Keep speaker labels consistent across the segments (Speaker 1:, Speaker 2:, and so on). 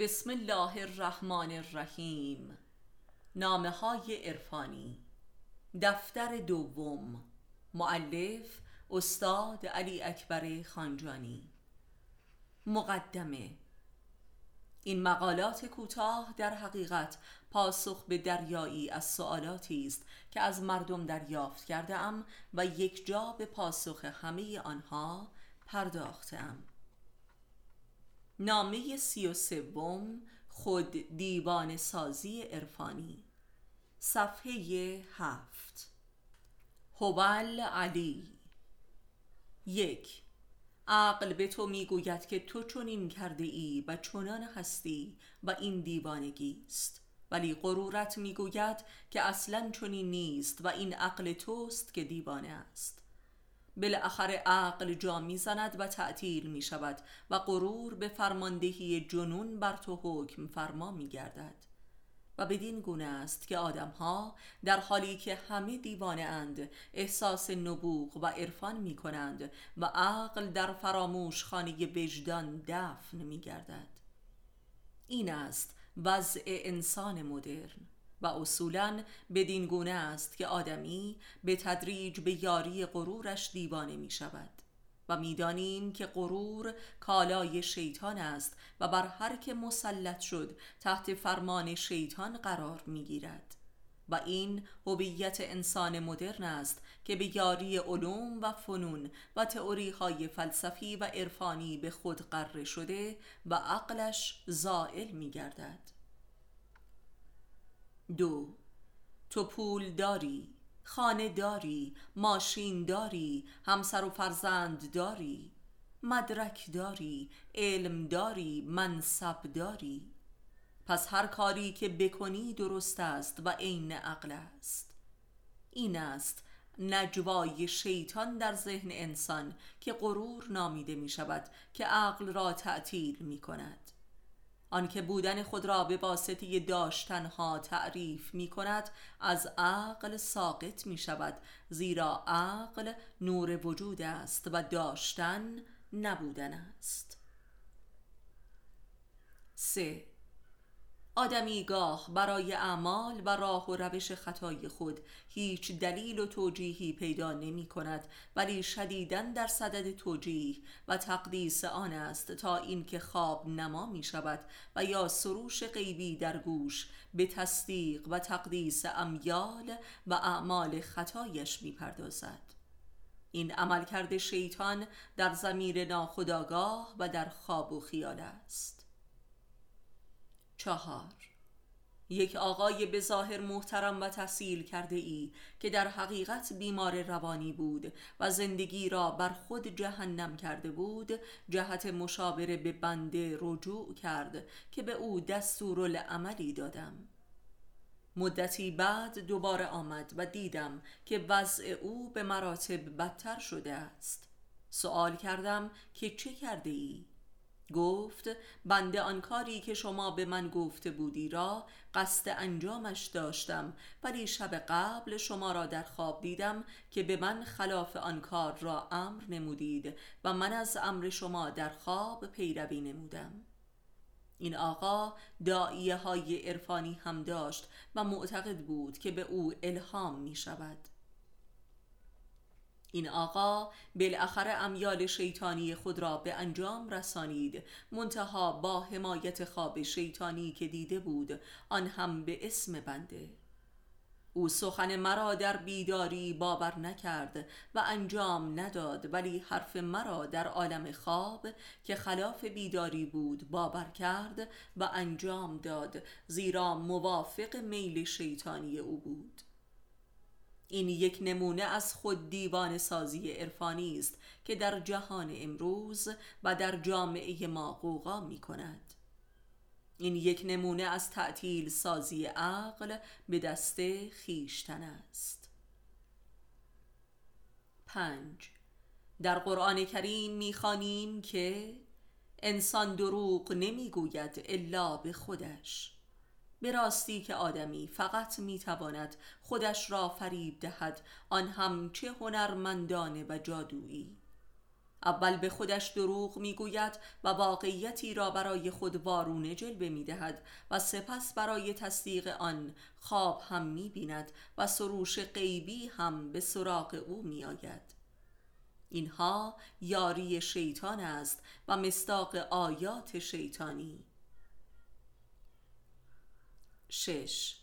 Speaker 1: بسم الله الرحمن الرحیم. نامه های عرفانی. دفتر دوم. معلف استاد علی اکبر خانجانی. مقدمه. این مقالات کوتاه در حقیقت پاسخ به دریایی از سوالاتی است که از مردم دریافت کرده ام و یک جا به پاسخ همه آنها پرداختم نامه سی و سوم خود دیوان سازی عرفانی. صفحه هفت. هوال علی. یک. عقل به تو می‌گوید که تو چنین کرده ای و چنان هستی و این دیوانگی است. ولی غرورت می‌گوید که اصلا چنین نیست و این عقل توست که دیوانه است. بالاخره عقل جا می‌زند و تعطیل می شود و غرور به فرماندهی جنون بر تو حکم فرما می گردد و بدین گونه است که آدمها در حالی که همه دیوانه اند احساس نبوغ و عرفان می کنند و عقل در فراموش خانه وجدان دفن می گردد این است وضع انسان مدرن. و اصولا بدین گونه است که آدمی به تدریج به یاری غرورش دیوانه می شود و می‌دانیم که غرور کالای شیطان است و بر هر که مسلط شد تحت فرمان شیطان قرار می گیرد و این هویت انسان مدرن است که به یاری علوم و فنون و تئوری های فلسفی و عرفانی به خود قره شده و عقلش زائل می گردد دو. تو پول داری خانه داری ماشین داری همسر و فرزند داری مدرک داری علم داری منصب داری. پس هر کاری که بکنی درست است و عین عقل است. این است نجوای شیطان در ذهن انسان که غرور نامیده می شود که عقل را تعطیل می کند آنکه بودن خود را به واسطه داشتنها تعریف می کند از عقل ساقط می شود زیرا عقل نور وجود است و داشتن نبودن است. سه آدمی گاه برای اعمال و راه و روش خطای خود هیچ دلیل و توجیهی پیدا نمی کند ولی شدیدن در صدد توجیه و تقدیس آن است تا اینکه خواب نما می شود و یا سروش غیبی در گوش به تصدیق و تقدیس امیال و اعمال خطایش می پردازد. این عملکرد شیطان در زمیر ناخداگاه و در خواب و خیال است چهار. یک آقای به ظاهر محترم و تحصیل کرده ای که در حقیقت بیمار روانی بود و زندگی را بر خود جهنم کرده بود جهت مشاوره به بنده رجوع کرد که به او دستور العملی دادم. مدتی بعد دوباره آمد و دیدم که وضع او به مراتب بدتر شده است. سوال کردم که چه کرده ای؟ گفت بنده آن کاری که شما به من گفته بودی را قصد انجامش داشتم ولی شب قبل شما را در خواب دیدم که به من خلاف آن کار را امر نمودید و من از امر شما در خواب پیروی نمودم. این آقا دائیه های عرفانی هم داشت و معتقد بود که به او الهام می شود این آقا بالاخره امیال شیطانی خود را به انجام رسانید. منتها با حمایت خواب شیطانی که دیده بود آن هم به اسم بنده. او سخن مرا در بیداری باور نکرد و انجام نداد ولی حرف مرا در عالم خواب که خلاف بیداری بود باور کرد و انجام داد زیرا موافق میل شیطانی او بود. این یک نمونه از خود دیوان سازی عرفانی است که در جهان امروز و در جامعه ما قوقا می کند. این یک نمونه از تعطیل سازی عقل به دست خیشتن است. پنج. در قرآن کریم می‌خوانیم که انسان دروغ نمی‌گوید الا به خودش. به راستی که آدمی فقط می‌تواند خودش را فریب دهد آن هم چه هنرمندانه و جادویی. اول به خودش دروغ می‌گوید و واقعیتی را برای خود وارونه جلوه می‌دهد و سپس برای تصدیق آن خواب هم می‌بیند و سروش غیبی هم به سراغ او میآید. اینها یاری شیطان است و مستاق آیات شیطانی. شش.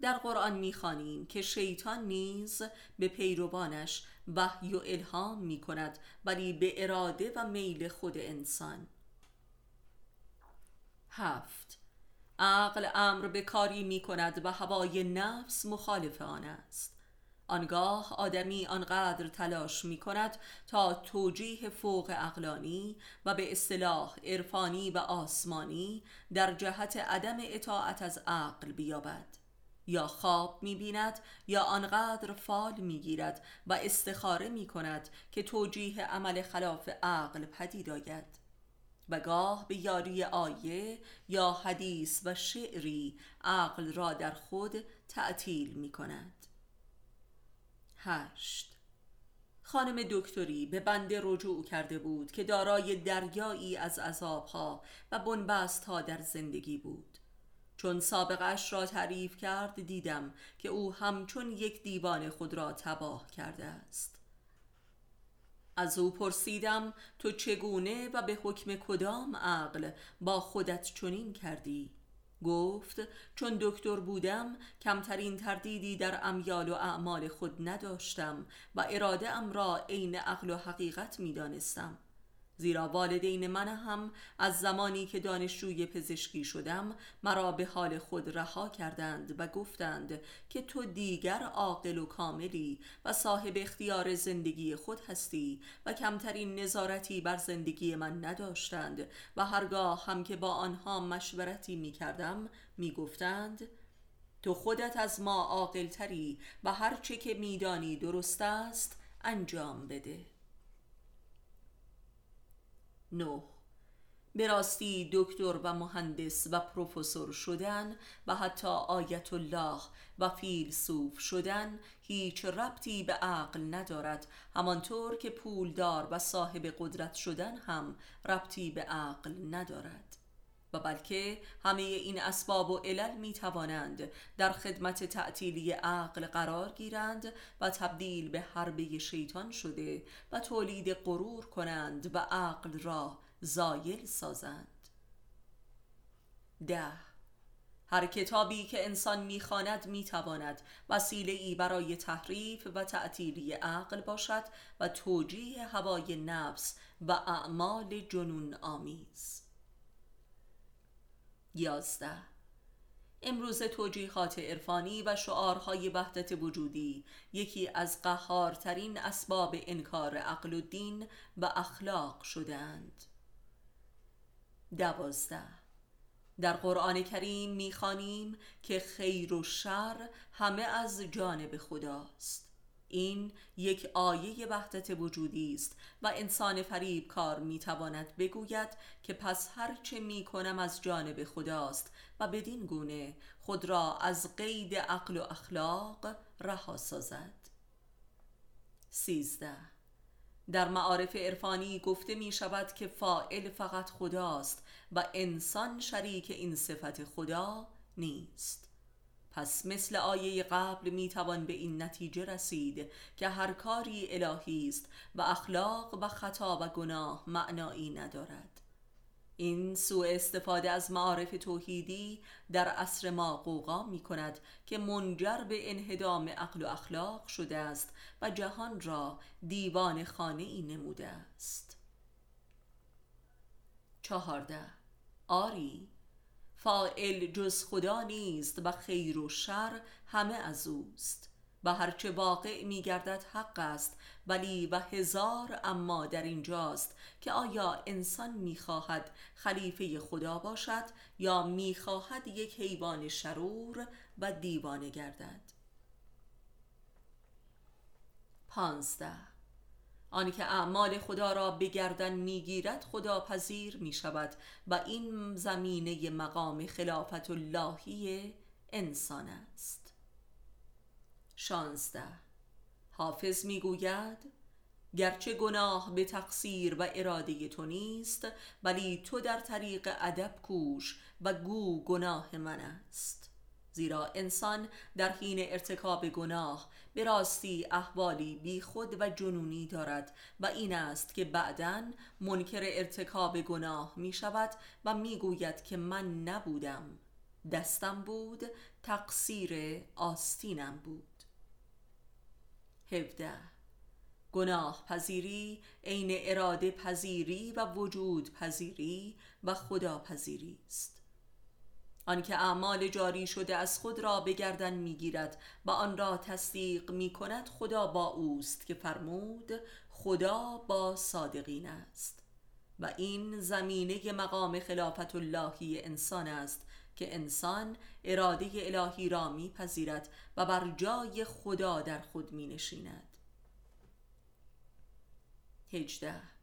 Speaker 1: در قرآن می‌خوانیم که شیطان نیز به پیروانش وحی و الهام می کند ولی به اراده و میل خود انسان. هفت. عقل امر به کاری می کند و هوای نفس مخالف آن است. آنگاه آدمی آنقدر تلاش می کند تا توجیه فوق اقلانی و به اصطلاح عرفانی و آسمانی در جهت عدم اطاعت از عقل بیابد. یا خواب می‌بیند یا آنقدر فال می‌گیرد و استخاره می کند که توجیه عمل خلاف عقل پدید آید. و گاه به یاری آیه یا حدیث و شعری عقل را در خود تعطیل می کند هشت. خانم دکتری به بنده رجوع کرده بود که دارای دریایی از عذابها و بنبست در زندگی بود. چون سابقش را تعریف کرد دیدم که او همچون یک دیوان خود را تباه کرده است. از او پرسیدم تو چگونه و به حکم کدام عقل با خودت چنین کردی؟ گفت چون دکتر بودم کمترین تردیدی در امیال و اعمال خود نداشتم و اراده ام را عین عقل و حقیقت می دانستم زیرا والدین من هم از زمانی که دانشجوی پزشکی شدم مرا به حال خود رها کردند و گفتند که تو دیگر عاقل و کاملی و صاحب اختیار زندگی خود هستی و کمترین نظارتی بر زندگی من نداشتند و هرگاه هم که با آنها مشورتی می کردم می گفتند تو خودت از ما عاقلتری و هر چه که میدانی درست است انجام بده. نه. به راستی دکتر و مهندس و پروفسور شدن و حتی آیت الله و فیلسوف شدن هیچ ربطی به عقل ندارد همانطور که پولدار و صاحب قدرت شدن هم ربطی به عقل ندارد. و بلکه همه این اسباب و علل می توانند در خدمت تعطیلی عقل قرار گیرند و تبدیل به حربه شیطان شده و تولید غرور کنند و عقل را زایل سازند. ده. هر کتابی که انسان می‌خواند می‌تواند وسیله ای برای تحریف و تعطیلی عقل باشد و توجیه هوای نفس و اعمال جنون آمیز. یازده. امروز توجیهات عرفانی و شعارهای وحدت وجودی یکی از قهارترین اسباب انکار عقل و دین و اخلاق شدند دوازده. در قرآن کریم می‌خوانیم که خیر و شر همه از جانب خداست. این یک آیه وحدت وجودی است و انسان فریب کار می‌تواند بگوید که پس هر چه می کنم از جانب خداست و بدین گونه خود را از قید عقل و اخلاق رها سازد. سیزده. در معارف عرفانی گفته می شود که فائل فقط خداست و انسان شریک این صفت خدا نیست. پس مثل آیه قبل می توان به این نتیجه رسید که هر کاری الهی است و اخلاق و خطا و گناه معنایی ندارد. این سوء استفاده از معارف توحیدی در عصر ما قوقا می کند که منجر به انهدام عقل و اخلاق شده است و جهان را دیوان خانه ای نموده است. چهارده. آری. فائل جز خدا نیست و خیر و شر همه از اوست. و هرچه واقع می گردد حق است ولی و هزار اما در اینجاست که آیا انسان می‌خواهد خلیفه خدا باشد یا می‌خواهد یک حیوان شرور و دیوانه گردد؟ پانزده که اعمال خدا را بگردن می‌گیرد خدا پذیر می شود و این زمینه مقام خلافت اللهی انسان است. شانزده. حافظ می‌گوید گرچه گناه به تقصیر و اراده تو نیست ولی تو در طریق ادب کوش و گو گناه من است. زیرا انسان در حین ارتکاب گناه به راستی احوالی بی خود و جنونی دارد و این است که بعدا منکر ارتکاب گناه می شود و می گوید که من نبودم. دستم بود تقصیر آستینم بود. 17 گناه پذیری عین اراده پذیری و وجود پذیری و خدا پذیری است. آنکه اعمال جاری شده از خود را به گردن می‌گیرد و آن را تصدیق می کند خدا با اوست که فرمود خدا با صادقین است. و این زمینه مقام خلافت اللهی انسان است که انسان اراده الهی را میپذیرد و بر جای خدا در خود می نشیند هجده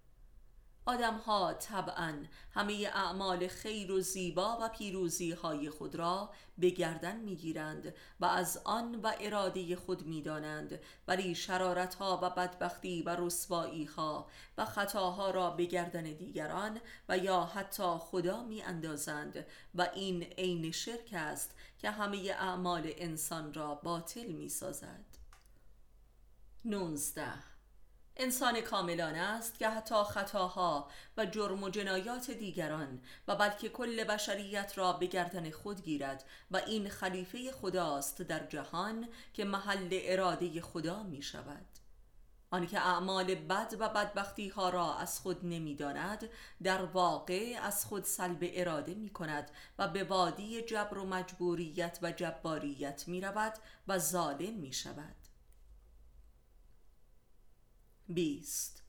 Speaker 1: آدم ها طبعا همه اعمال خیر و زیبا و پیروزی های خود را به گردن می گیرند و از آن و اراده خود می دانند ولی شرارت ها و بدبختی و رسوایی ها و خطاها را به گردن دیگران و یا حتی خدا می اندازند و این عین شرک است که همه اعمال انسان را باطل می سازد 19 انسان کاملان است که حتی خطاها و جرم و جنایات دیگران و بلکه کل بشریت را به گردن خود گیرد و این خلیفه خداست در جهان که محل اراده خدا می شود آنکه اعمال بد و بدبختی ها را از خود نمی‌داند در واقع از خود سلب اراده می کند و به وادی جبر و مجبوریت و جباریت می رود و ظالم می شود بیست.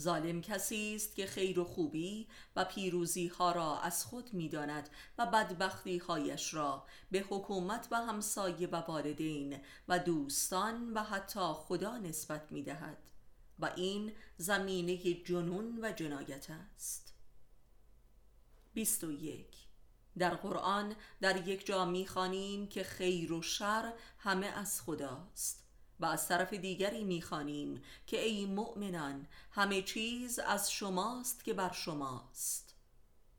Speaker 1: ظالم کسی است که خیر و خوبی و پیروزی ها را از خود می داند و بدبختی هایش را به حکومت و همسایه و والدین و دوستان و حتی خدا نسبت می دهد و این زمینه جنون و جنایت است. 21 در قرآن در یک جا می خانیم که خیر و شر همه از خداست. و از طرف دیگری می‌خوانیم که ای مؤمنان همه چیز از شماست که بر شماست.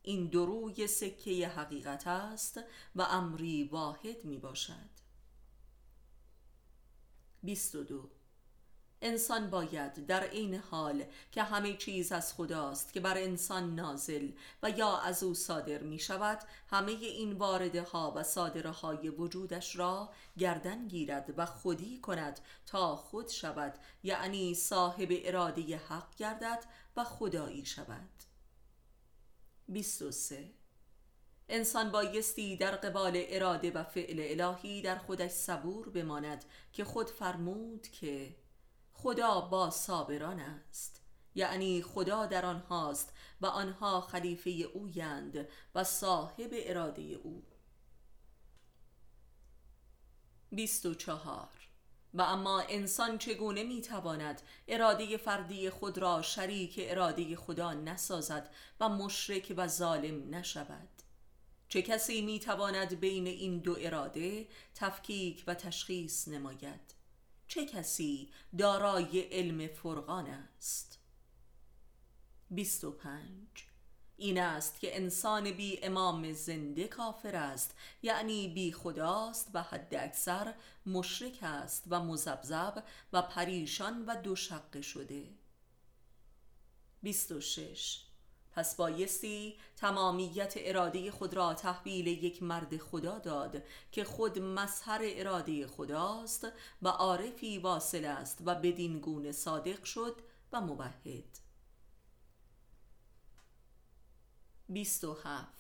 Speaker 1: این دروی سکه حقیقت است و امری واحد می باشد 22 انسان باید در این حال که همه چیز از خداست که بر انسان نازل و یا از او صادر می شود همه این وارده ها و صادره های وجودش را گردن گیرد و خودی کند تا خود شود یعنی صاحب اراده حق گردد و خدایی شود. 23 انسان بایستی در قبال اراده و فعل الهی در خودش صبور بماند که خود فرمود که خدا با صابران است. یعنی خدا در آنهاست و آنها خلیفه اویند و صاحب اراده او. 24 و اما انسان چگونه می‌تواند اراده فردی خود را شریک اراده خدا نسازد و مشرک و ظالم نشود؟ چه کسی می‌تواند بین این دو اراده تفکیک و تشخیص نماید؟ چه کسی دارای علم فرقان است؟ 25 این است که انسان بی امام زنده کافر است یعنی بی خداست و حد اکثر مشرک است و مزبزب و پریشان و دوشقه شده. 26 پس بایستی تمامیت اراده خود را تحویل یک مرد خدا داد که خود مظهر اراده خداست و عارفی واصل است و بدین گونه صادق شد و موحد. 27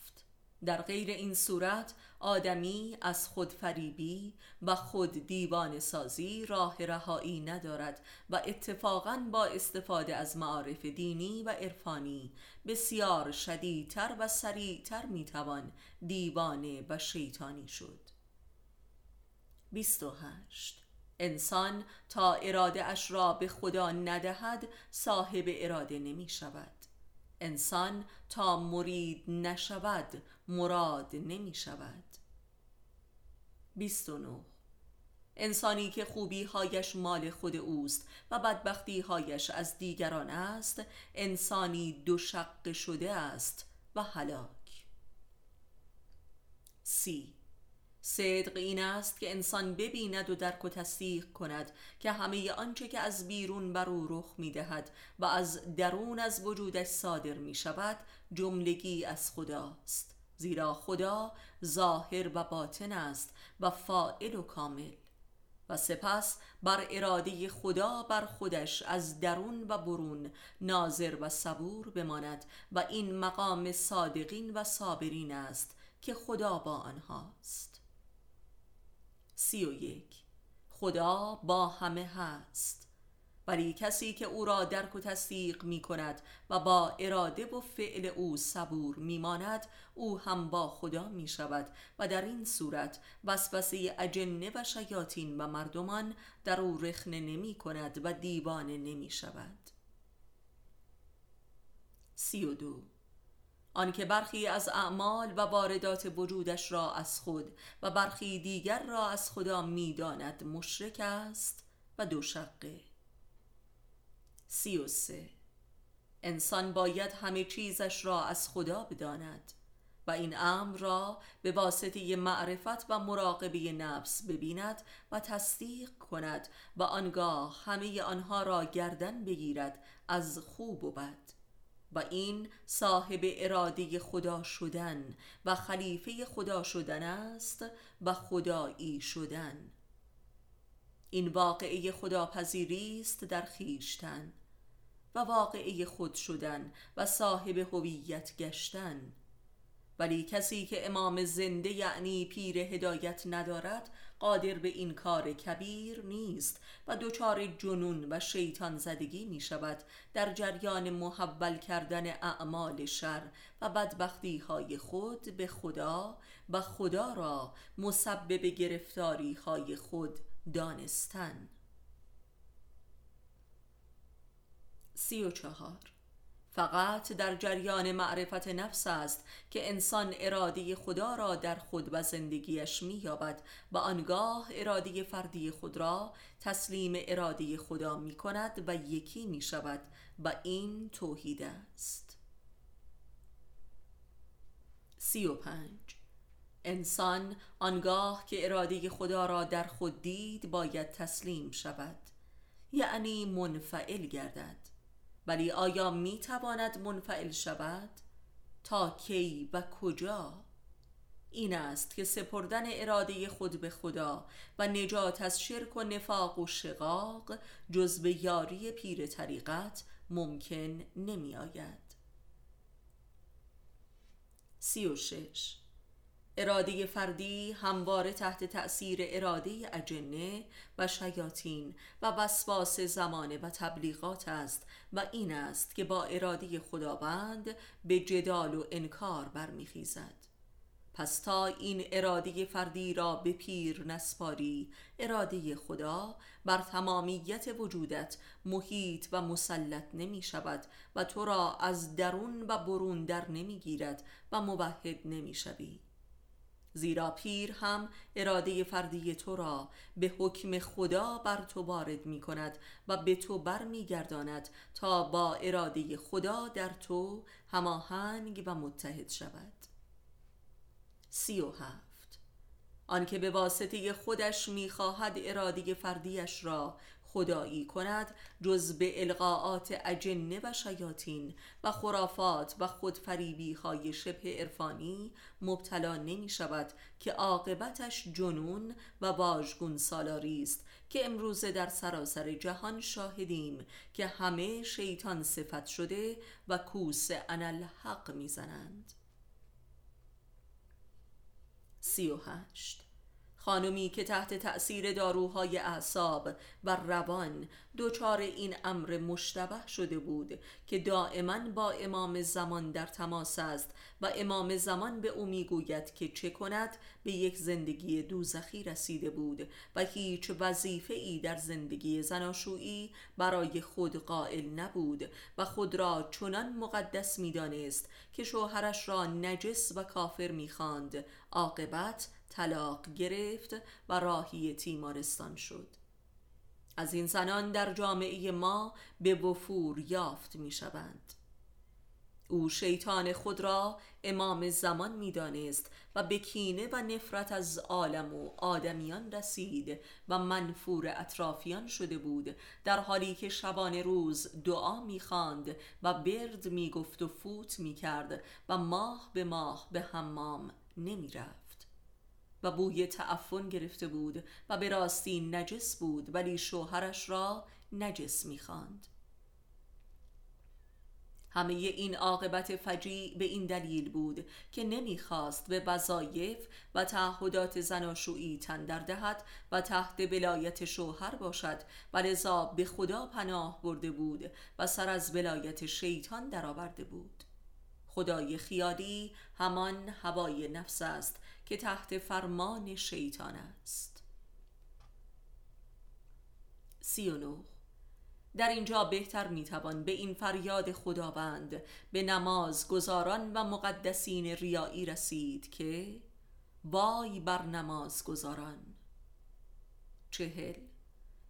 Speaker 1: در غیر این صورت آدمی از خود فریبی و خود دیوان سازی راه رهایی ندارد و اتفاقا با استفاده از معارف دینی و عرفانی بسیار شدیدتر و سریعتر می‌توان دیوانه و شیطانی شد. 28 انسان تا اراده اش را به خدا ندهد صاحب اراده نمی شود انسان تا مرید نشود مراد نمی شود. 29 انسانی که خوبی هایش مال خود اوست و بدبختی هایش از دیگران است انسانی دو شق شده است و هلاک. سی. صدق این است که انسان ببیند و درک و تصدیق کند که همه آنچه که از بیرون بر او رخ می دهد و از درون از وجودش صادر می شود جملگی از خداست. زیرا خدا ظاهر و باطن است و فائل و کامل و سپس بر اراده خدا بر خودش از درون و برون ناظر و صبور بماند و این مقام صادقین و صابرین است که خدا با آنهاست. سی و یک. خدا با همه هست. ولی کسی که او را درک و تصدیق می کند و با اراده و فعل او صبور می ماند او هم با خدا می شود و در این صورت وسوسه اجنه و شیاطین و مردمان در او رخنه نمی کند و دیوانه نمی شود سی و دو. آنکه برخی از اعمال و واردات وجودش را از خود و برخی دیگر را از خدا می‌داند مشرک است و دو شقه سی و سه انسان باید همه چیزش را از خدا بداند و این امر را به واسطه معرفت و مراقبه نفس ببیند و تصدیق کند و آنگاه همه آنها را گردن بگیرد از خوب و بد. و این صاحب اراده خدا شدن و خلیفه خدا شدن است و خدایی شدن. این واقعه خداپذیری است در خیشتن و واقعه خود شدن و صاحب هویت گشتن. ولی کسی که امام زنده یعنی پیر هدایت ندارد قادر به این کار کبیر نیست و دچار جنون و شیطان زدگی می شود در جریان محول کردن اعمال شر و بدبختی های خود به خدا و خدا را مسبب گرفتاری های خود دانستن. سی و چهار. فقط در جریان معرفت نفس است که انسان اراده خدا را در خود و زندگیش مییابد و آنگاه اراده فردی خود را تسلیم اراده خدا می کند و یکی می شود و این توحید است. سی و پنج. انسان آنگاه که اراده خدا را در خود دید باید تسلیم شود یعنی منفعل گردد ولی آیا می تواند منفعل شود؟ تا کی و کجا؟ این است که سپردن اراده خود به خدا و نجات از شرک و نفاق و شقاق جز به یاری پیر طریقت ممکن نمی آید سی و شش اراده فردی همواره تحت تأثیر اراده اجنه و شیاطین و وسواس زمانه و تبلیغات است و این است که با اراده خداوند به جدال و انکار برمیخیزد. پس تا این اراده فردی را به پیر نسپاری اراده خدا بر تمامیت وجودت محیط و مسلط نمی شود و تو را از درون و برون در نمی گیرد و موحد نمی شوی زیرا پیر هم اراده فردی تو را به حکم خدا بر تو وارد می کند و به تو بر می گرداند تا با اراده خدا در تو هماهنگ و متحد شود. سی و هفت. آنکه به واسطه خودش می‌خواهد اراده فردیش را خدایی کند جز به القاعات اجنه و شیاطین و خرافات و خودفریبی های شبه عرفانی مبتلا نمی شود که عاقبتش جنون و واژگون سالاری است که امروزه در سراسر جهان شاهدیم که همه شیطان صفت شده و کوس انالحق می‌زنند. سی و هشت خانمی که تحت تأثیر داروهای اعصاب و روان دچار این امر مشتبه شده بود که دائما با امام زمان در تماس است و امام زمان به او می‌گوید که چه کند به یک زندگی دوزخی رسیده بود و هیچ وظیفه ای در زندگی زناشویی برای خود قائل نبود و خود را چنان مقدس می‌دانست که شوهرش را نجس و کافر می‌خواند. عاقبت طلاق گرفت و راهی تیمارستان شد. از این زنان در جامعه ما به وفور یافت می شوند او شیطان خود را امام زمان می‌دانست و به کینه و نفرت از عالم و آدمیان رسید و منفور اطرافیان شده بود در حالی که شبان روز دعا می‌خواند و برد می‌گفت و فوت می‌کرد و ماه به ماه به حمام نمی‌رفت. و بوی تعفن گرفته بود و به راستی نجس بود ولی شوهرش را نجس می‌خواند. همه این عاقبت فجیع به این دلیل بود که نمی‌خواست به وظایف و تعهدات زناشویی تندر دهد و تحت ولایت شوهر باشد و لذا به خدا پناه برده بود و سر از ولایت شیطان درآورده بود. خدای خیالی همان هوای نفس است که تحت فرمان شیطان است. سی و در اینجا بهتر می‌توان به این فریاد خداوند به نماز گزاران و مقدسین ریایی رسید که وای بر نماز گزاران چهل.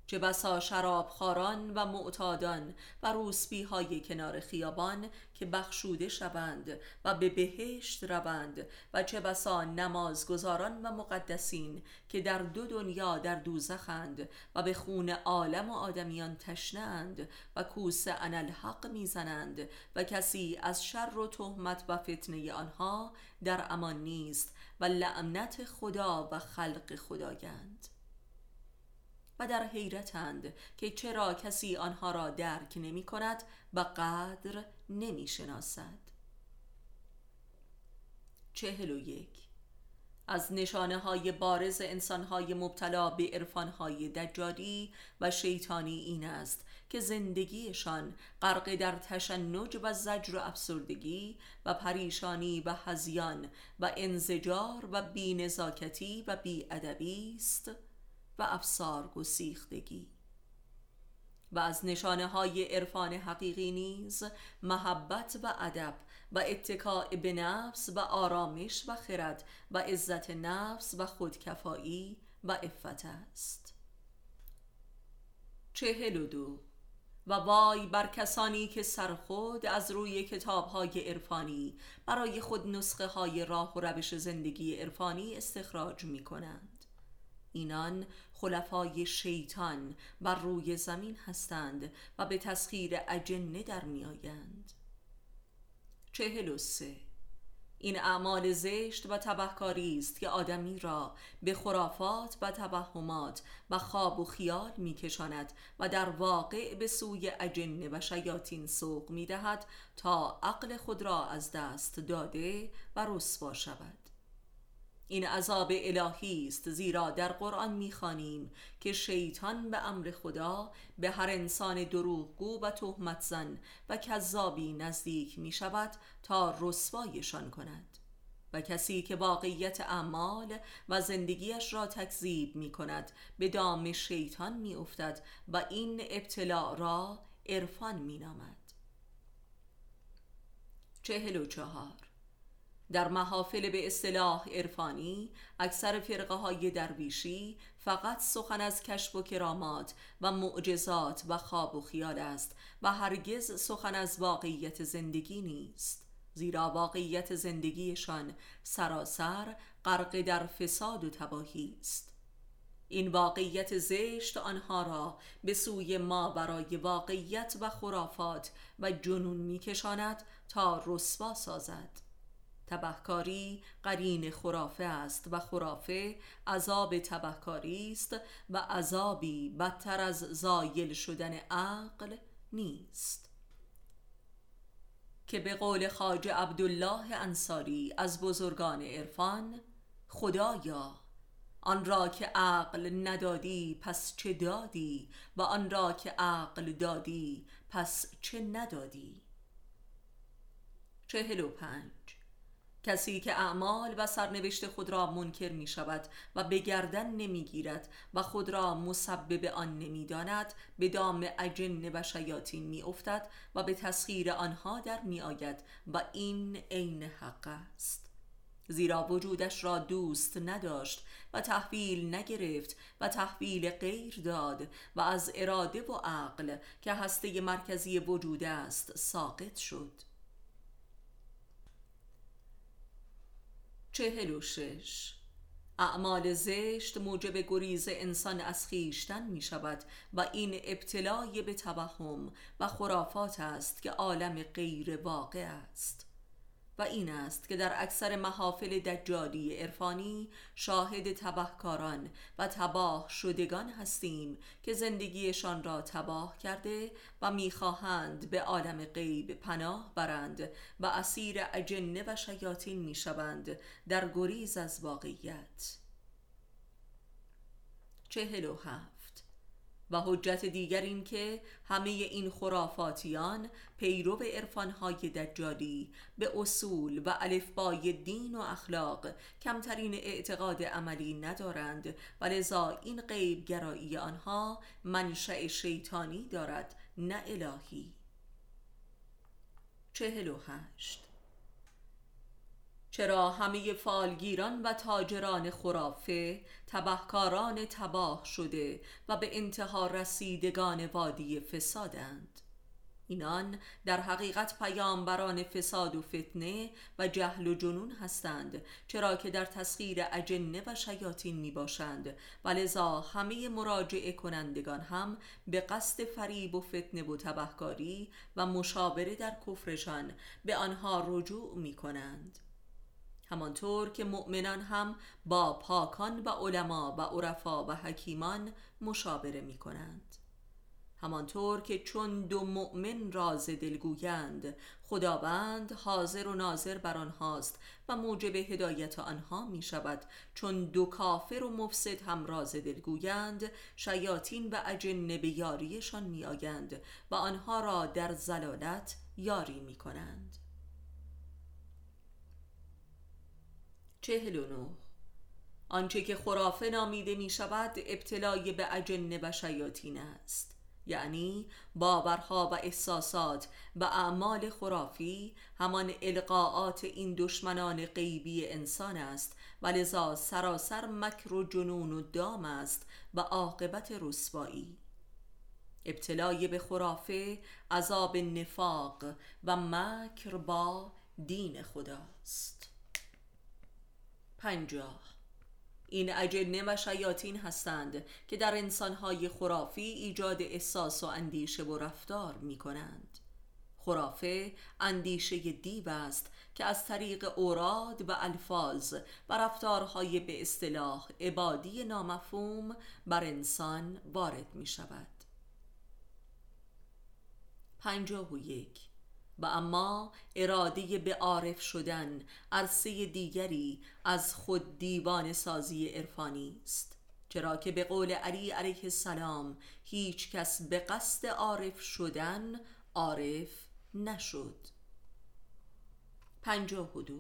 Speaker 1: چه بسا شرابخاران و معتادان و روسبی های کنار خیابان که بخشوده شوند و به بهشت روند و چه بسا نمازگزاران و مقدسین که در دو دنیا در دوزخند و به خون عالم و آدمیان تشنند و کوس انالحق می‌زنند و کسی از شر و تهمت و فتنه آنها در امان نیست و لعنت خدا و خلق خدایند. و در حیرتند که چرا کسی آنها را درک نمی کند و قدر نمی شناسد. چهل و یک. از نشانه های بارز انسان های مبتلا به عرفان های دجالی و شیطانی این است که زندگیشان غرق در تشنج و زجر و افسردگی و پریشانی و هزیان و انزجار و بینزاکتی و بیادبی است. و افسار گسیختگی. و از نشانه های عرفان حقیقی نیز محبت و ادب و اتکاع به نفس و آرامش و خرد و عزت نفس و خودکفایی و افت است. چهل و دو. و وای بر کسانی که سر خود از روی کتاب های عرفانی برای خود نسخه های راه و روش زندگی عرفانی استخراج می کنند اینان خلفای شیطان بر روی زمین هستند و به تسخیر اجنه در می آیند. چهل و سه. این اعمال زشت و تبهکاری است که آدمی را به خرافات و توهمات و خواب و خیال میکشاند و در واقع به سوی اجنه و شیاطین سوق می‌دهد تا عقل خود را از دست داده و رسوا شود. این عذاب الهی است زیرا در قرآن می‌خوانیم که شیطان به امر خدا به هر انسان دروغگو و تهمت زن و کذابی نزدیک می شود تا رسوایشان کند. و کسی که واقعیت اعمال و زندگیش را تکذیب می کند به دام شیطان می افتد و این ابتلاع را عرفان می نامد چهل و چهار. در محافل به اصطلاح عرفانی اکثر فرقه های درویشی فقط سخن از کشف و کرامات و معجزات و خواب و خیال است و هرگز سخن از واقعیت زندگی نیست. زیرا واقعیت زندگیشان سراسر غرق در فساد و تباهی است. این واقعیت زشت آنها را به سوی ما برای واقعیت و خرافات و جنون میکشاند تا رسوا سازد. تبهکاری قرین خرافه است و خرافه عذاب تبهکاری است و عذابی بدتر از زایل شدن عقل نیست. که به قول خاج عبدالله انصاری از بزرگان عرفان خدایا آن را که عقل ندادی پس چه دادی و آن را که عقل دادی پس چه ندادی؟ چهل و پنج. کسی که اعمال و سرنوشت خود را منکر می شود و به گردن نمی گیرد و خود را مسبب آن نمی داند به دام اجن و شیاطین می افتد و به تسخیر آنها در می آید و این عین حق است. زیرا وجودش را دوست نداشت و تحویل نگرفت و تحویل غیر داد و از اراده و عقل که هسته مرکزی وجود است ساقط شد. چهل و شش. اعمال زشت موجب گریز انسان از خیشتن می شود و این ابتلای به توهم و خرافات است که عالم غیر واقع است. و این است که در اکثر محافل دجالی عرفانی شاهد تبهکاران و تباه شدگان هستیم که زندگیشان را تباه کرده و می‌خواهند به عالم غیب پناه برند و اسیر اجنه و شیاطین می‌شوند در گریز از واقعیت. چهل و و حجت دیگر این که همه این خرافاتیان پیرو عرفانهای دجالی به اصول و الفبای دین و اخلاق کمترین اعتقاد عملی ندارند و لذا این غیب گرایی آنها منشأ شیطانی دارد نه الهی. چهل و هشت. چرا همه فالگیران و تاجران خرافه تبهکاران تباه شده و به انتها رسیدگان وادی فسادند. اینان در حقیقت پیامبران فساد و فتنه و جهل و جنون هستند چرا که در تسخیر اجنه و شیاطین می باشند و لذا همه مراجعه کنندگان هم به قصد فریب و فتنه و تبهکاری و مشابره در کفرشان به آنها رجوع می کنند همانطور که مؤمنان هم با پاکان و علما و عرفا و حکیمان مشاوره می کنند همانطور که چون دو مؤمن راز دلگویند خداوند حاضر و ناظر بر آنهاست و موجب هدایت آنها می شود چون دو کافر و مفسد هم راز دلگویند شیاطین و اجنه به یاریشان می آگند و آنها را در زلالت یاری می کنند چهل و نو آنچه که خرافه نامیده می شود ابتلای به اجنه و شیاطین است. یعنی باورها و احساسات و اعمال خرافی همان القاعات این دشمنان غیبی انسان است و لذا سراسر مکر و جنون و دام است و عاقبت رسوایی. ابتلای به خرافه عذاب نفاق و مکر با دین خداست. پنجاه. این اجنه و شیاطین هستند که در انسانهای خرافی ایجاد احساس و اندیشه و رفتار می کنند خرافه اندیشه دیو است که از طریق اوراد و الفاظ و رفتارهای به اصطلاح عبادی نامفهوم بر انسان وارد می شود پنجاه و یک. و اما اراده به عارف شدن عرصه دیگری از خود دیوان سازی عرفانی است. چرا که به قول علی علیه السلام هیچ کس به قصد عارف شدن عارف نشد. پنجاه و دو.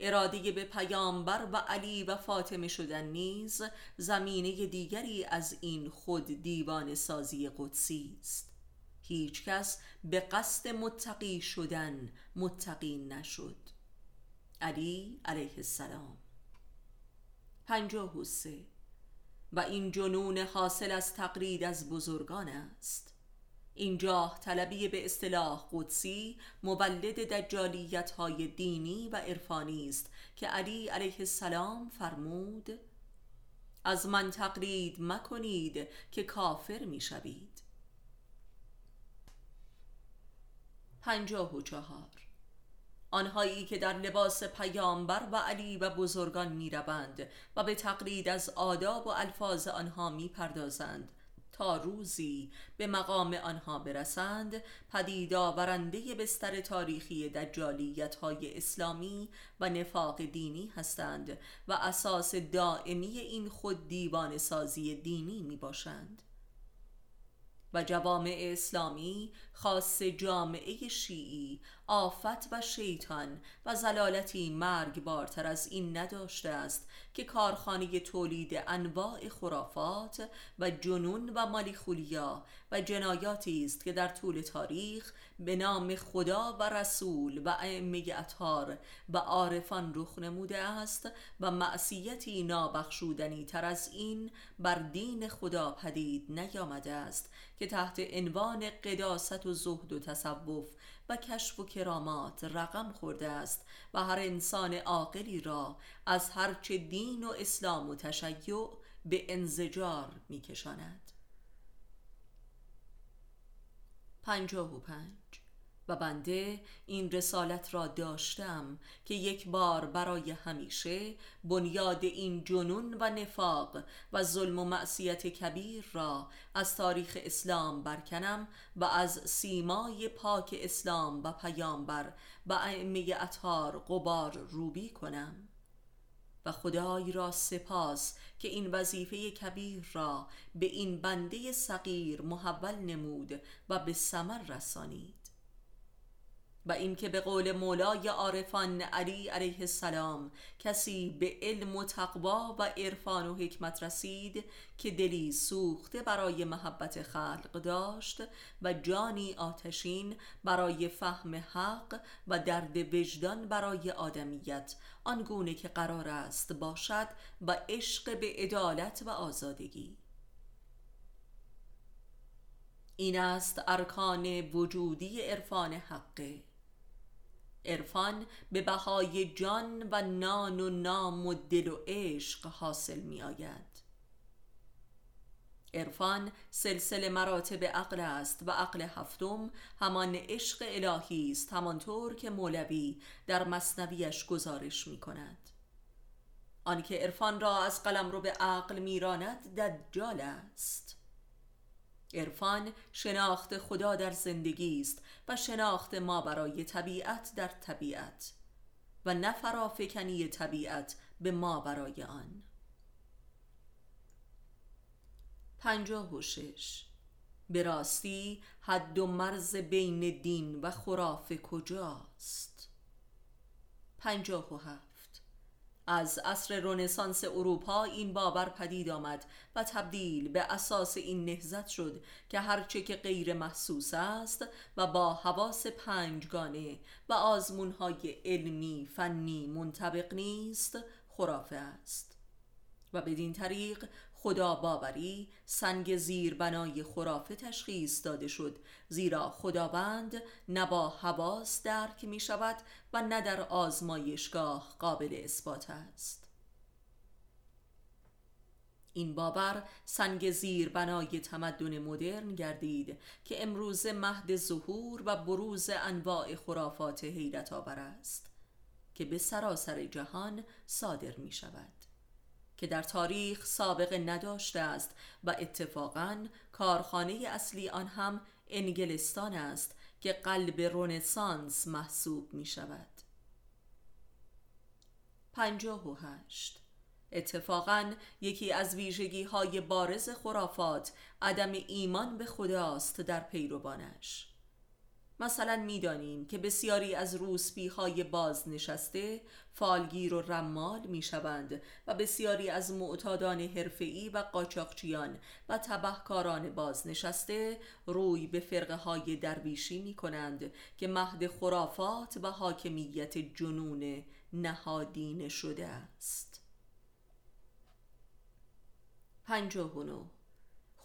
Speaker 1: اراده به پیامبر و علی و فاطمه شدن نیز زمینه دیگری از این خود دیوان سازی قدسی است. هیچ کس به قصد متقی شدن متقی نشد. علی علیه السلام. پنجاه و سه. و این جنون حاصل از تقرید از بزرگان است. این جاه طلبی به اصطلاح قدسی مولد دجالیت های دینی و عرفانی است که علی علیه السلام فرمود از من تقلید مکنید که کافر می شوید پنجاه و چهار. آنهایی که در لباس پیامبر و علی و بزرگان می روند و به تقلید از آداب و الفاظ آنها می پردازند تا روزی به مقام آنها برسند پدید آورنده بستر تاریخی دجالیت های اسلامی و نفاق دینی هستند و اساس دائمی این خود دیوان سازی دینی می باشند و جوامع اسلامی خاص جامعه شیعی آفت و شیطان و زلالتی مرگ بارتر از این نداشته است که کارخانه تولید انواع خرافات و جنون و مالیخولیا و جنایاتی است که در طول تاریخ به نام خدا و رسول و ائمه اطهار و عارفان رخ نموده است و معصیتی نابخشودنی تر از این بر دین خدا پدید نیامده است که تحت عنوان قداست و زهد و تصوف و کشف و کرامات رقم خورده است و هر انسان عاقلی را از هرچه دین و اسلام و تشیع به انزجار میکشاند. پنجاه و پنج. و بنده این رسالت را داشتم که یک بار برای همیشه بنیاد این جنون و نفاق و ظلم و معصیت کبیر را از تاریخ اسلام برکنم و از سیمای پاک اسلام و پیامبر و ائمه اطهار قبار روبی کنم. و خدای را سپاس که این وظیفه کبیر را به این بنده صغیر محول نمود و به ثمر رسانید. و اینکه به قول مولای عارفان علی علیه السلام کسی به علم و تقوا و عرفان و حکمت رسید که دلی سوخته برای محبت خلق داشت و جانی آتشین برای فهم حق و درد وجدان برای آدمیت آنگونه که قرار است باشد و عشق به عدالت و آزادگی. این است ارکان وجودی عرفان حقه. عرفان به بهای جان و نان و نام و دل و عشق حاصل می آید. عرفان سلسله مراتب عقل است و عقل هفتم همان عشق الهی است همانطور که مولوی در مصنویش گزارش می کند. آنکه عرفان را از قلم رو به عقل میراند دجال است. عرفان شناخت خدا در زندگی است و شناخت ما برای طبیعت در طبیعت و نه فرافکنی طبیعت به ما برای آن. پنجاه و شش. به راستی حد و مرز بین دین و خرافه کجاست؟ پنجاه و هفت. از عصر رونسانس اروپا این باور پدید آمد و تبدیل به اساس این نهزت شد که هرچه که غیر محسوس است و با حواس پنجگانه و آزمونهای علمی فنی منطبق نیست خرافه است. و بدین طریق خدا باوری سنگ زیر بنای خرافه تشخیص داده شد زیرا خداوند نه با حواس درک می شود و نه در آزمایشگاه قابل اثبات است. این باور سنگ زیر بنای تمدن مدرن گردید که امروز مهد ظهور و بروز انواع خرافات حیرت آور است که به سراسر جهان صادر می شود که در تاریخ سابقه نداشته است و اتفاقا کارخانه اصلی آن هم انگلستان است که قلب رونسانس محسوب می شود پنجاه و هشت. اتفاقا یکی از ویژگی های بارز خرافات عدم ایمان به خداست در پیروانش. مثلا می‌دانیم که بسیاری از روسبی های بازنشسته فالگیر و رمال می شوند و بسیاری از معتادان حرفه‌ای و قاچاقچیان و تبهکاران بازنشسته روی به فرقه های درویشی می کنند که مهد خرافات و حاکمیت جنون نهادین شده است. پنجاه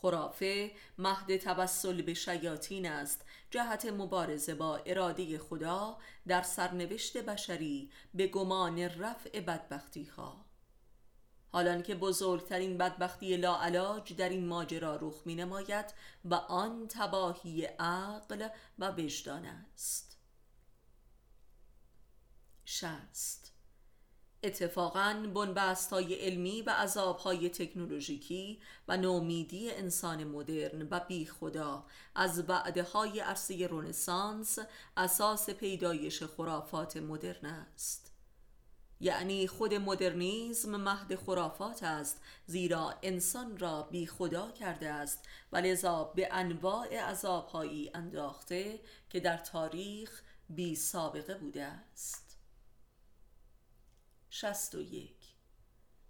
Speaker 1: خرافه مهد توسل به شیاطین است جهت مبارزه با اراده خدا در سرنوشت بشری به گمان رفع بدبختی ها. حالان که بزرگترین بدبختی لاعلاج در این ماجرا رخ می نماید و آن تباهی عقل و وجدان است. شست اتفاقا بنبست های علمی و عذاب های تکنولوژیکی و نومیدی انسان مدرن و بی خدا از وعده های عرصه رونسانس اساس پیدایش خرافات مدرن است. یعنی خود مدرنیزم مهد خرافات است زیرا انسان را بی خدا کرده است و لذا به انواع عذابهایی انداخته که در تاریخ بی سابقه بوده است. 61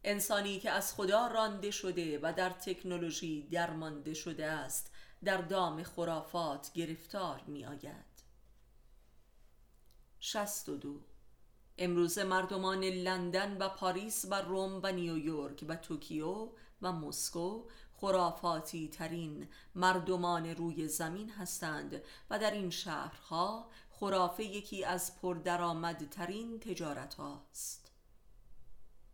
Speaker 1: انسانی که از خدا رانده شده و در تکنولوژی درمانده شده است در دام خرافات گرفتار می آید 62 امروز مردمان لندن و پاریس و روم و نیویورک و توکیو و مسکو خرافاتی ترین مردمان روی زمین هستند و در این شهرها خرافه یکی از پردرآمدترین تجارت هاست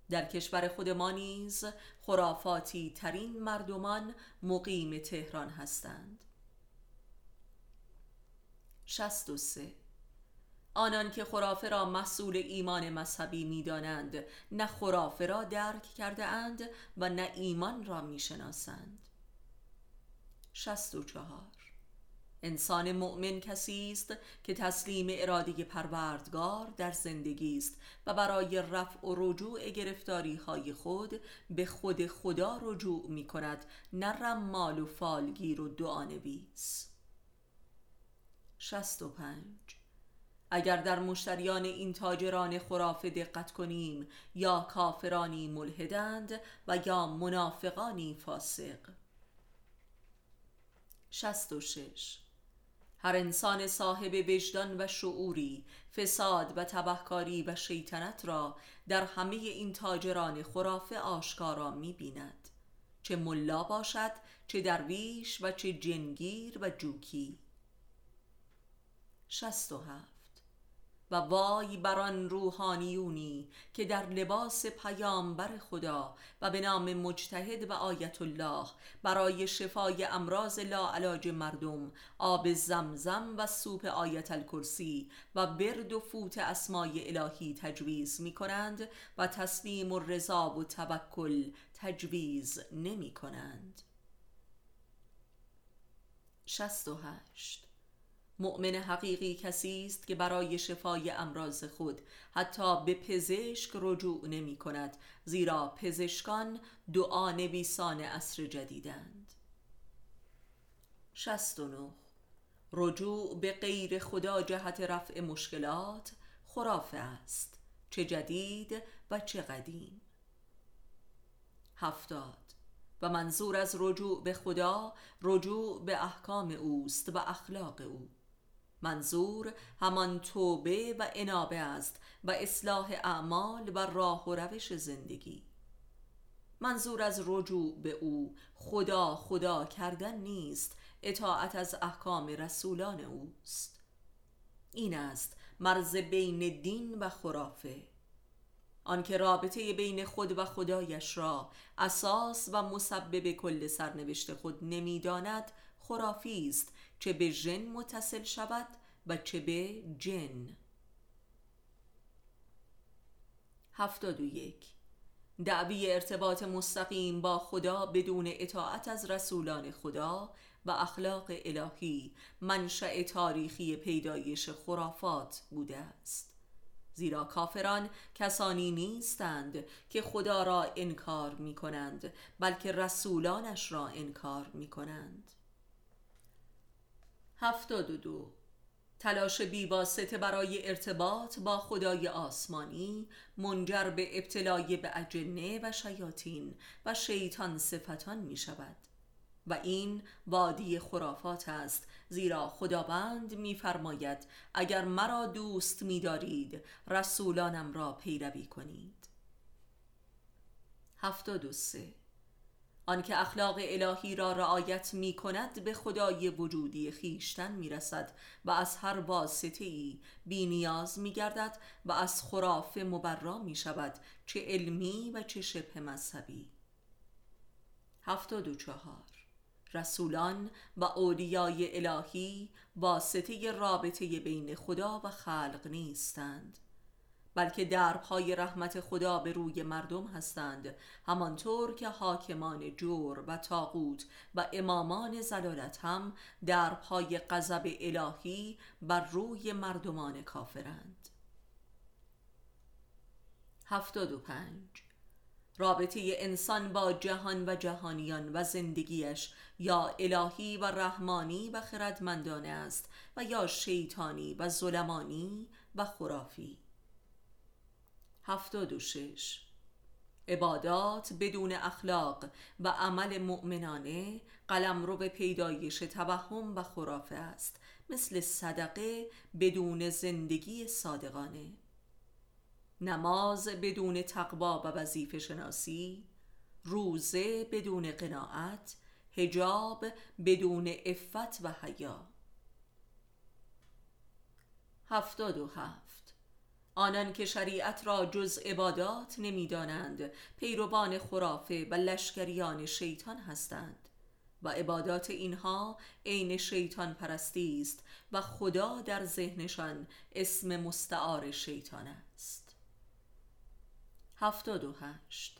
Speaker 1: در کشور خود ما نیز خرافاتی ترین مردمان مقیم تهران هستند. 63 آنان که خرافه را مسئول ایمان مذهبی می‌دانند نه خرافه را درک کرده اند و نه ایمان را می‌شناسند. 64 انسان مؤمن کسی است که تسلیم اراده پروردگار در زندگی است و برای رفع و رجوع گرفتاری های خود به خود خدا رجوع می کند نه رمال و فالگیر و دعانویس 65 اگر در مشتریان این تاجران خرافه دقت کنیم یا کافرانی ملحدند و یا منافقانی فاسق. 66 هر انسان صاحب وجدان و شعوری فساد و تبهکاری و شیطنت را در همه این تاجران خرافه آشکارا می بیند چه ملا باشد چه درویش و چه جنگیر و جوکی. 67 و وای بر آن روحانیونی که در لباس پیامبر خدا و به نام مجتهد و آیت الله برای شفای امراض لاعلاج مردم آب زمزم و سوپ آیت الکرسی و برد و فوت اسمای الهی تجویز می کنند و تسلیم و رضا و توکل تجویز نمی کنند 68 مؤمن حقیقی کسی است که برای شفای امراض خود حتی به پزشک رجوع نمی کند زیرا پزشکان دعا نویسان عصر جدیدند. 69 رجوع به غیر خدا جهت رفع مشکلات خرافه است. چه جدید و چه قدیم. هفتاد. و منظور از رجوع به خدا رجوع به احکام اوست و اخلاق او منظور همان توبه و انابه است و اصلاح اعمال و راه و روش زندگی. منظور از رجوع به او خدا خدا کردن نیست اطاعت از احکام رسولان اوست. این است مرز بین دین و خرافه. آنکه رابطه بین خود و خدایش را اساس و مسبب کل سرنوشت خود نمی‌داند خرافی است چه به جن متصل شود و چه به جن. هفتاد و یک. دعوی ارتباط مستقیم با خدا بدون اطاعت از رسولان خدا و اخلاق الهی منشأ تاریخی پیدایش خرافات بوده است. زیرا کافران کسانی نیستند که خدا را انکار می کنند بلکه رسولانش را انکار می کنند هفتاد تلاش بیواسطه برای ارتباط با خدای آسمانی منجر به ابتلای به اجنه و شیاطین و شیطان صفتان می شود و این وادی خرافات است زیرا خداوند میفرماید اگر مرا دوست می‌دارید رسولانم را پیروی کنید. هفتاد و سه. آنکه اخلاق الهی را رعایت می کند به خدای وجودی خیشتن می رسد و از هر واسطه ای بی نیاز می گردد و از خرافه مبرا می شود چه علمی و چه شبه مذهبی. هفتاد و چهار. رسولان و اولیای الهی واسطه رابطه بین خدا و خلق نیستند. بلکه درپای رحمت خدا به روی مردم هستند همانطور که حاکمان جور و تاقوت و امامان زلالت هم درپای غضب الهی بر روی مردمان کافرند. هفتاد و پنج. رابطه انسان با جهان و جهانیان و زندگیش یا الهی و رحمانی و خردمندانه است و یا شیطانی و ظلمانی و خرافی. هفتاد و شش. عبادات بدون اخلاق و عمل مؤمنانه قلم رو به پیدایش توهم و خرافه است. مثل صدقه بدون زندگی صادقانه. نماز بدون تقوا و وظیفه شناسی. روزه بدون قناعت. هجاب بدون افت و حیا. هفتاد و هفت. آنان که شریعت را جز عبادات نمی‌دانند پیروان خرافه و لشکریان شیطان هستند. و عبادات اینها عین شیطان پرستی است و خدا در ذهنشان اسم مستعار شیطان است. هفتاد و هشت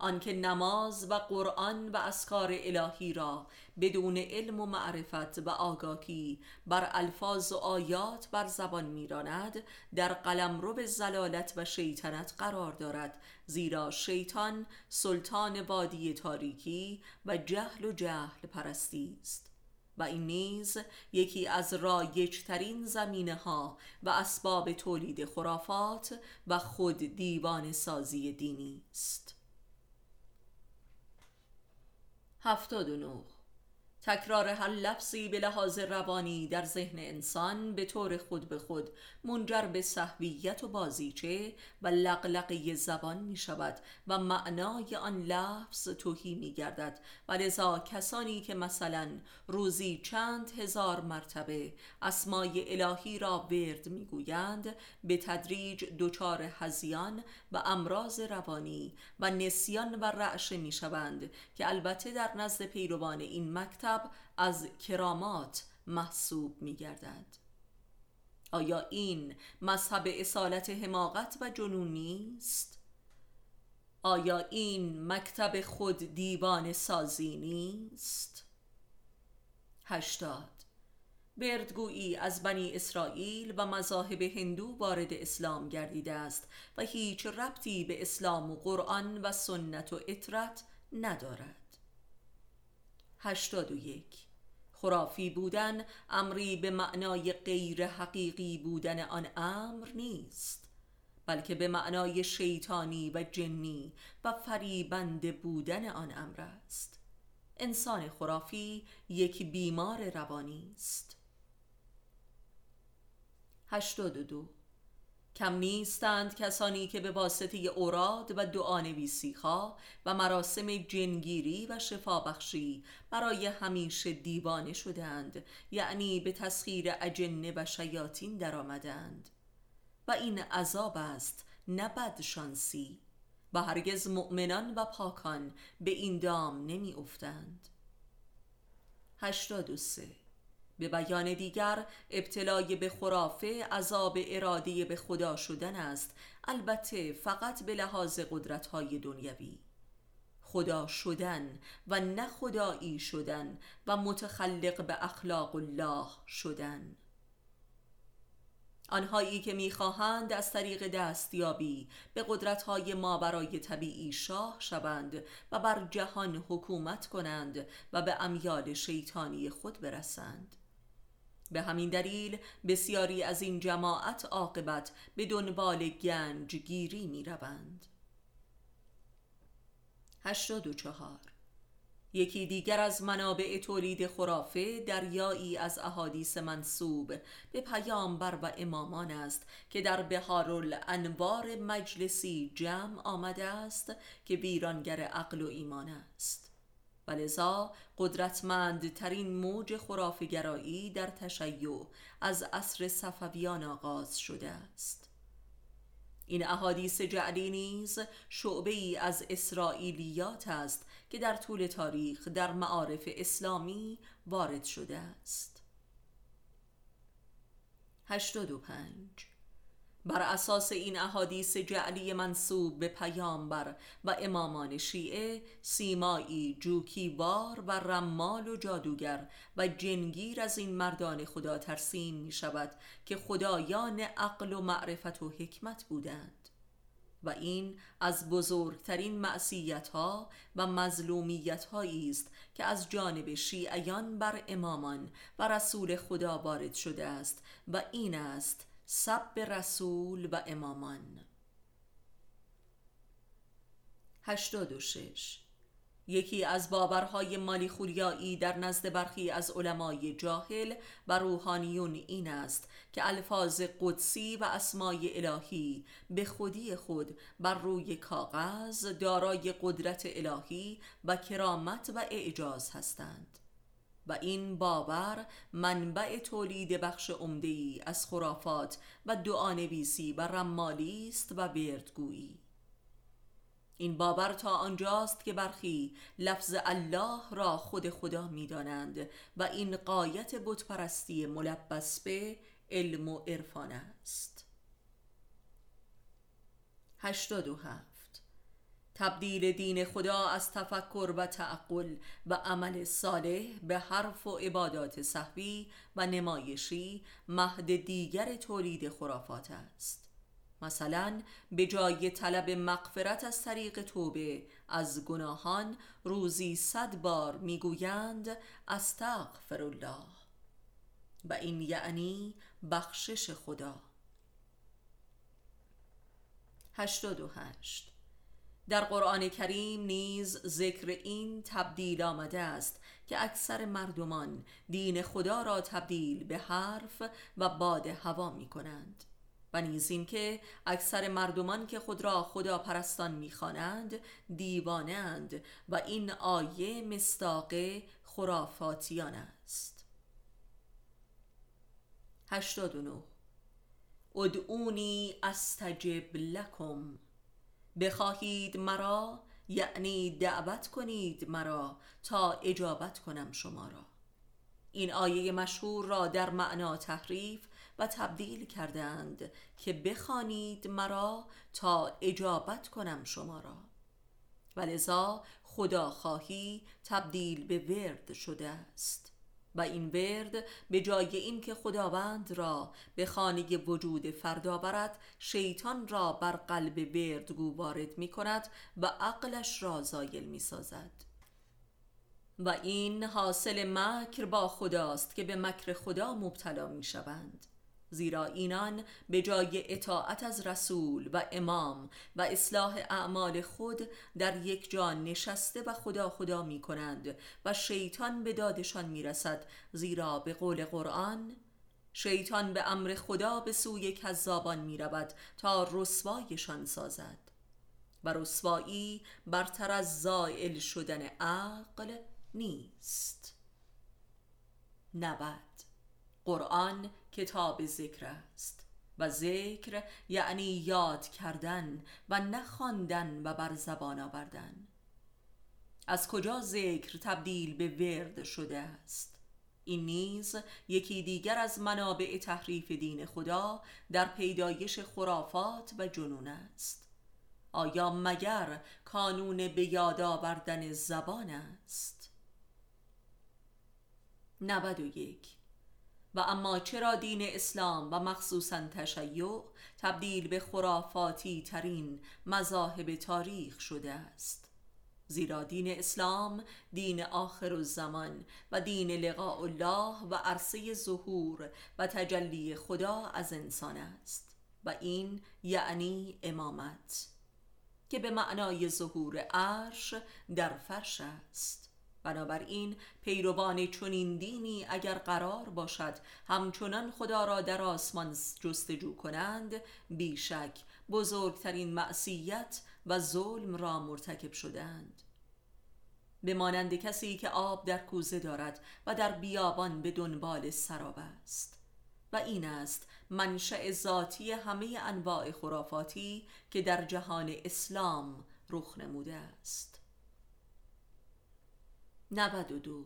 Speaker 1: آنکه نماز و قرآن و اسکار الهی را بدون علم و معرفت و آگاهی بر الفاظ و آیات بر زبان میراند در قلم به زلالت و شیطنت قرار دارد زیرا شیطان سلطان وادی تاریکی و جهل و جهل پرستی است. و این نیز یکی از رایجترین زمینه ها و اسباب تولید خرافات و خود دیوان سازی دینی است. هفتاد و نو تکرار هر لفظی به لحاظ روانی در ذهن انسان به طور خود به خود منجر به صحویت و بازیچه و لقلقه زبان می شود و معنای آن لفظ توهی می گردد و لذا کسانی که مثلا روزی چند هزار مرتبه اسمای الهی را ورد می گویند به تدریج دچار هزیان و امراض روانی و نسیان و رعشه می شوند که البته در نزد پیروان این مکتب از کرامات محسوب می گردد آیا این مذهب اصالت حماقت و جنون نیست؟ آیا این مکتب خود دیوان سازی نیست؟ هشتاد بردگویی از بنی اسرائیل و مذاهب هندو وارد اسلام گردیده است و هیچ ربطی به اسلام و قرآن و سنت و اطرت ندارد هشتاد و یک خرافی بودن امری به معنای غیر حقیقی بودن آن امر نیست بلکه به معنای شیطانی و جنی و فریبند بودن آن امر است. انسان خرافی یک بیمار روانی است. هشتاد و دو کم نیستند کسانی که به واسطه اوراد و دعانویسی ها و مراسم جنگیری و شفابخشی برای همیشه دیوانه شدند یعنی به تسخیر اجنه و شیاطین درآمدند و این عذاب است نه بدشانسی. و هرگز مؤمنان و پاکان به این دام نمی افتند هشتاد و سه به بیان دیگر ابتلای به خرافه عذاب اراده به خدا شدن است. البته فقط به لحاظ قدرت‌های دنیوی. خدا شدن و نه خدایی شدن و متخلق به اخلاق الله شدن. آنهایی که می‌خواهند از طریق دستیابی به قدرتهای ما برای طبیعی شاه شوند و بر جهان حکومت کنند و به امیال شیطانی خود برسند. به همین دلیل بسیاری از این جماعت عاقبت به دنبال گنج گیری می روند چهار. یکی دیگر از منابع تولید خرافه دریایی از احادیث منصوب به پیامبر و امامان است که در بهار الانوار مجلسی جمع آمده است که ویرانگر عقل و ایمان است. و لذا قدرتمندترین موج خرافگرایی در تشیع از عصر صفویان آغاز شده است. این احادیث جعلی نیز شعبه ای از اسرائیلیات است که در طول تاریخ در معارف اسلامی وارد شده است. 85 بر اساس این احادیث جعلی منصوب به پیامبر و امامان شیعه سیمایی جوکیوار و رمال و جادوگر و جنگیر از این مردان خدا ترسیم می شود که خدایان عقل و معرفت و حکمت بودند. و این از بزرگترین معصیت ها و مظلومیت است که از جانب شیعیان بر امامان و رسول خدا وارد شده است و این است سب رسول و امامان. 86 یکی از باورهای مالی خوریایی در نزد برخی از علمای جاهل و روحانیون این است که الفاظ قدسی و اسمای الهی به خودی خود بر روی کاغذ دارای قدرت الهی و کرامت و اعجاز هستند. و این باور منبع تولید بخش عمده از خرافات و دعانویسی و رمالی است و بردگویی این باور تا آنجاست که برخی لفظ الله را خود خدا می‌دانند و این قایت بتپرستی ملبس به علم و عرفان است. 87 تبدیل دین خدا از تفکر و تعقل و عمل صالح به حرف و عبادات صحوی و نمایشی مهد دیگر تولید خرافات است. مثلا به جای طلب مغفرت از طریق توبه از گناهان روزی صد بار می‌گویند استغفر الله و این یعنی بخشش خدا. 88 در قرآن کریم نیز ذکر این تبدیل آمده است که اکثر مردمان دین خدا را تبدیل به حرف و باد هوا می کنند. و نیز که اکثر مردمان که خود را خدا پرستان می‌خوانند دیوانند و این آیه مستاق خرافاتیان است. 89 ادعونی استجب لکم. بخواهید مرا یعنی دعوت کنید مرا تا اجابت کنم شما را. این آیه مشهور را در معنا تحریف و تبدیل کردند که بخوانید مرا تا اجابت کنم شما را. ولذا خدا خواهی تبدیل به ورد شده است. و این ورد به جای اینکه خداوند را به خانه وجود فردا برد شیطان را بر قلب وردگو وارد می کند و عقلش را زایل می سازد. و این حاصل مکر با خداست که به مکر خدا مبتلا می شوند. زیرا اینان به جای اطاعت از رسول و امام و اصلاح اعمال خود در یک جا نشسته و خدا خدا می کنند و شیطان به دادشان می رسد. زیرا به قول قرآن شیطان به امر خدا به سوی کذابان می رود تا رسوایشان سازد. و رسوایی برتر از زائل شدن عقل نیست. نبد قرآن کتاب ذکر است و ذکر یعنی یاد کردن و نخواندن و بر زبان آوردن. از کجا ذکر تبدیل به ورد شده است؟ این نیز یکی دیگر از منابع تحریف دین خدا در پیدایش خرافات و جنون است. آیا مگر کانون به یاد آوردن زبان است؟ 91 و اما چرا دین اسلام و مخصوصا تشیع تبدیل به خرافاتی ترین مذاهب تاریخ شده است؟ زیرا دین اسلام دین آخر الزمان و دین لقاء الله و عرصه ظهور و تجلی خدا از انسان است و این یعنی امامت که به معنای ظهور عرش در فرش است. بنابراین پیروان چنین دینی اگر قرار باشد همچنان خدا را در آسمان جستجو کنند بیشک بزرگترین معصیت و ظلم را مرتکب شدند. به مانند کسی که آب در کوزه دارد و در بیابان به دنبال سراب است. و این است منشأ ذاتی همه انواع خرافاتی که در جهان اسلام رخ نموده است. 92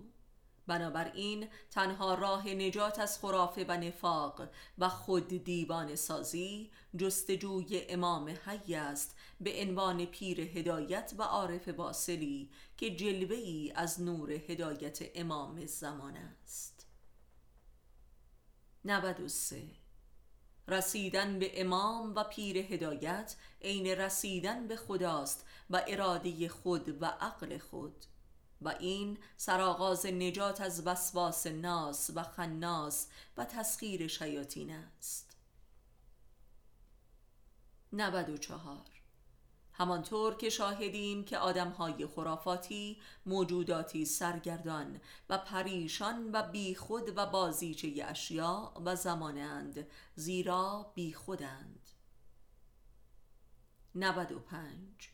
Speaker 1: بنابراین تنها راه نجات از خرافه و نفاق و خود دیوان سازی جستجوی امام حی است به عنوان پیر هدایت و عارف باصلی که جلوه ای از نور هدایت امام زمان است. 93 رسیدن به امام و پیر هدایت عین رسیدن به خداست و اراده خود و عقل خود. و این سرآغاز نجات از وسواس ناس و خناس و تسخیر شیاطین است. 94 همانطور که شاهدیم که آدمهای خرافاتی موجوداتی سرگردان و پریشان و بیخود و بازیچه اشیاء و زمانند زیرا بیخودند. 95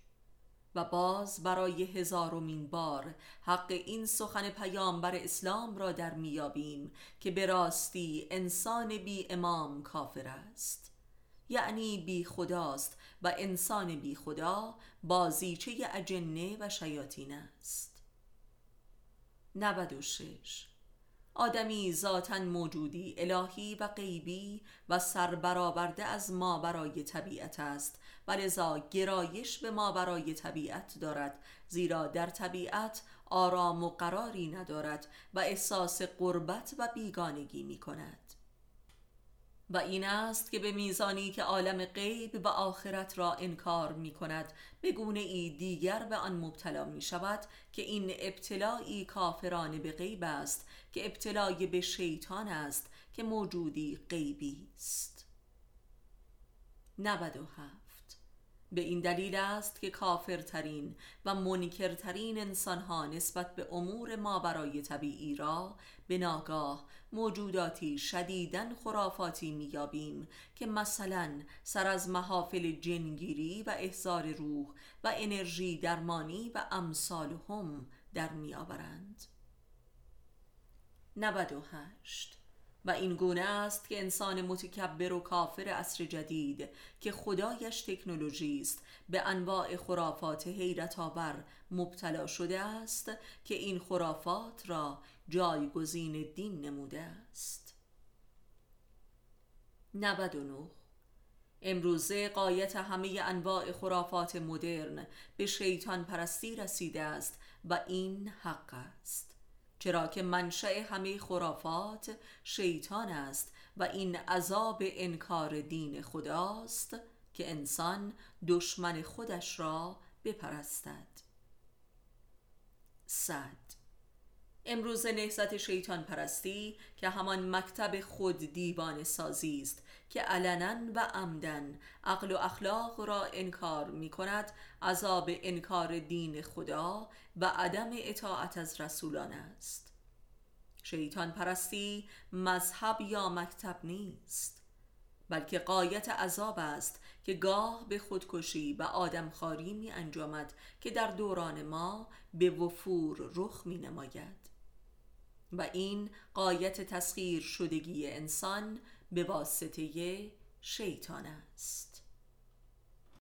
Speaker 1: و باز برای هزارمین بار حق این سخن پیامبر اسلام را در میابیم که به راستی انسان بی امام کافر است. یعنی بی خداست و انسان بی خدا بازیچه اجنه و شیاطین است. 96 آدمی ذاتا موجودی الهی و غیبی و سربرآورده از ما برای طبیعت است و لذا گرایش به ما برای طبیعت دارد زیرا در طبیعت آرام و قراری ندارد و احساس قربت و بیگانگی می کند و این است که به میزانی که عالم غیب و آخرت را انکار می کند به گونه ای دیگر به آن مبتلا می شود که این ابتلایی کافرانه به غیب است که ابتلای به شیطان است که موجودی غیبی است. 97 به این دلیل است که کافرترین و منکرترین انسانها نسبت به امور ما برای طبیعی را به ناگاه موجوداتی شدیدن خرافاتی میابیم که مثلا سر از محافل جنگیری و احزار روح و انرژی درمانی و امثال هم در میآورند. 98 و این گونه است که انسان متکبر و کافر عصر جدید که خدایش تکنولوژی است به انواع خرافات حیرت آور مبتلا شده است که این خرافات را جایگزین دین نموده است. 99 امروزه قایت همه انواع خرافات مدرن به شیطان پرستی رسیده است و این حق است. چرا که منشأ همه خرافات شیطان است و این عذاب انکار دین خداست که انسان دشمن خودش را بپرستد. صد. امروز نهزت شیطان پرستی که همان مکتب خود دیوان سازی است که علنا و عمدن عقل و اخلاق را انکار می کند عذاب انکار دین خدا و عدم اطاعت از رسولان است. شیطان پرستی مذهب یا مکتب نیست بلکه قایت عذاب است که گاه به خودکشی و آدمخواری می انجامد که در دوران ما به وفور رخ می نماید و این قایت تسخیر شدگی انسان به واسطه شیطان است.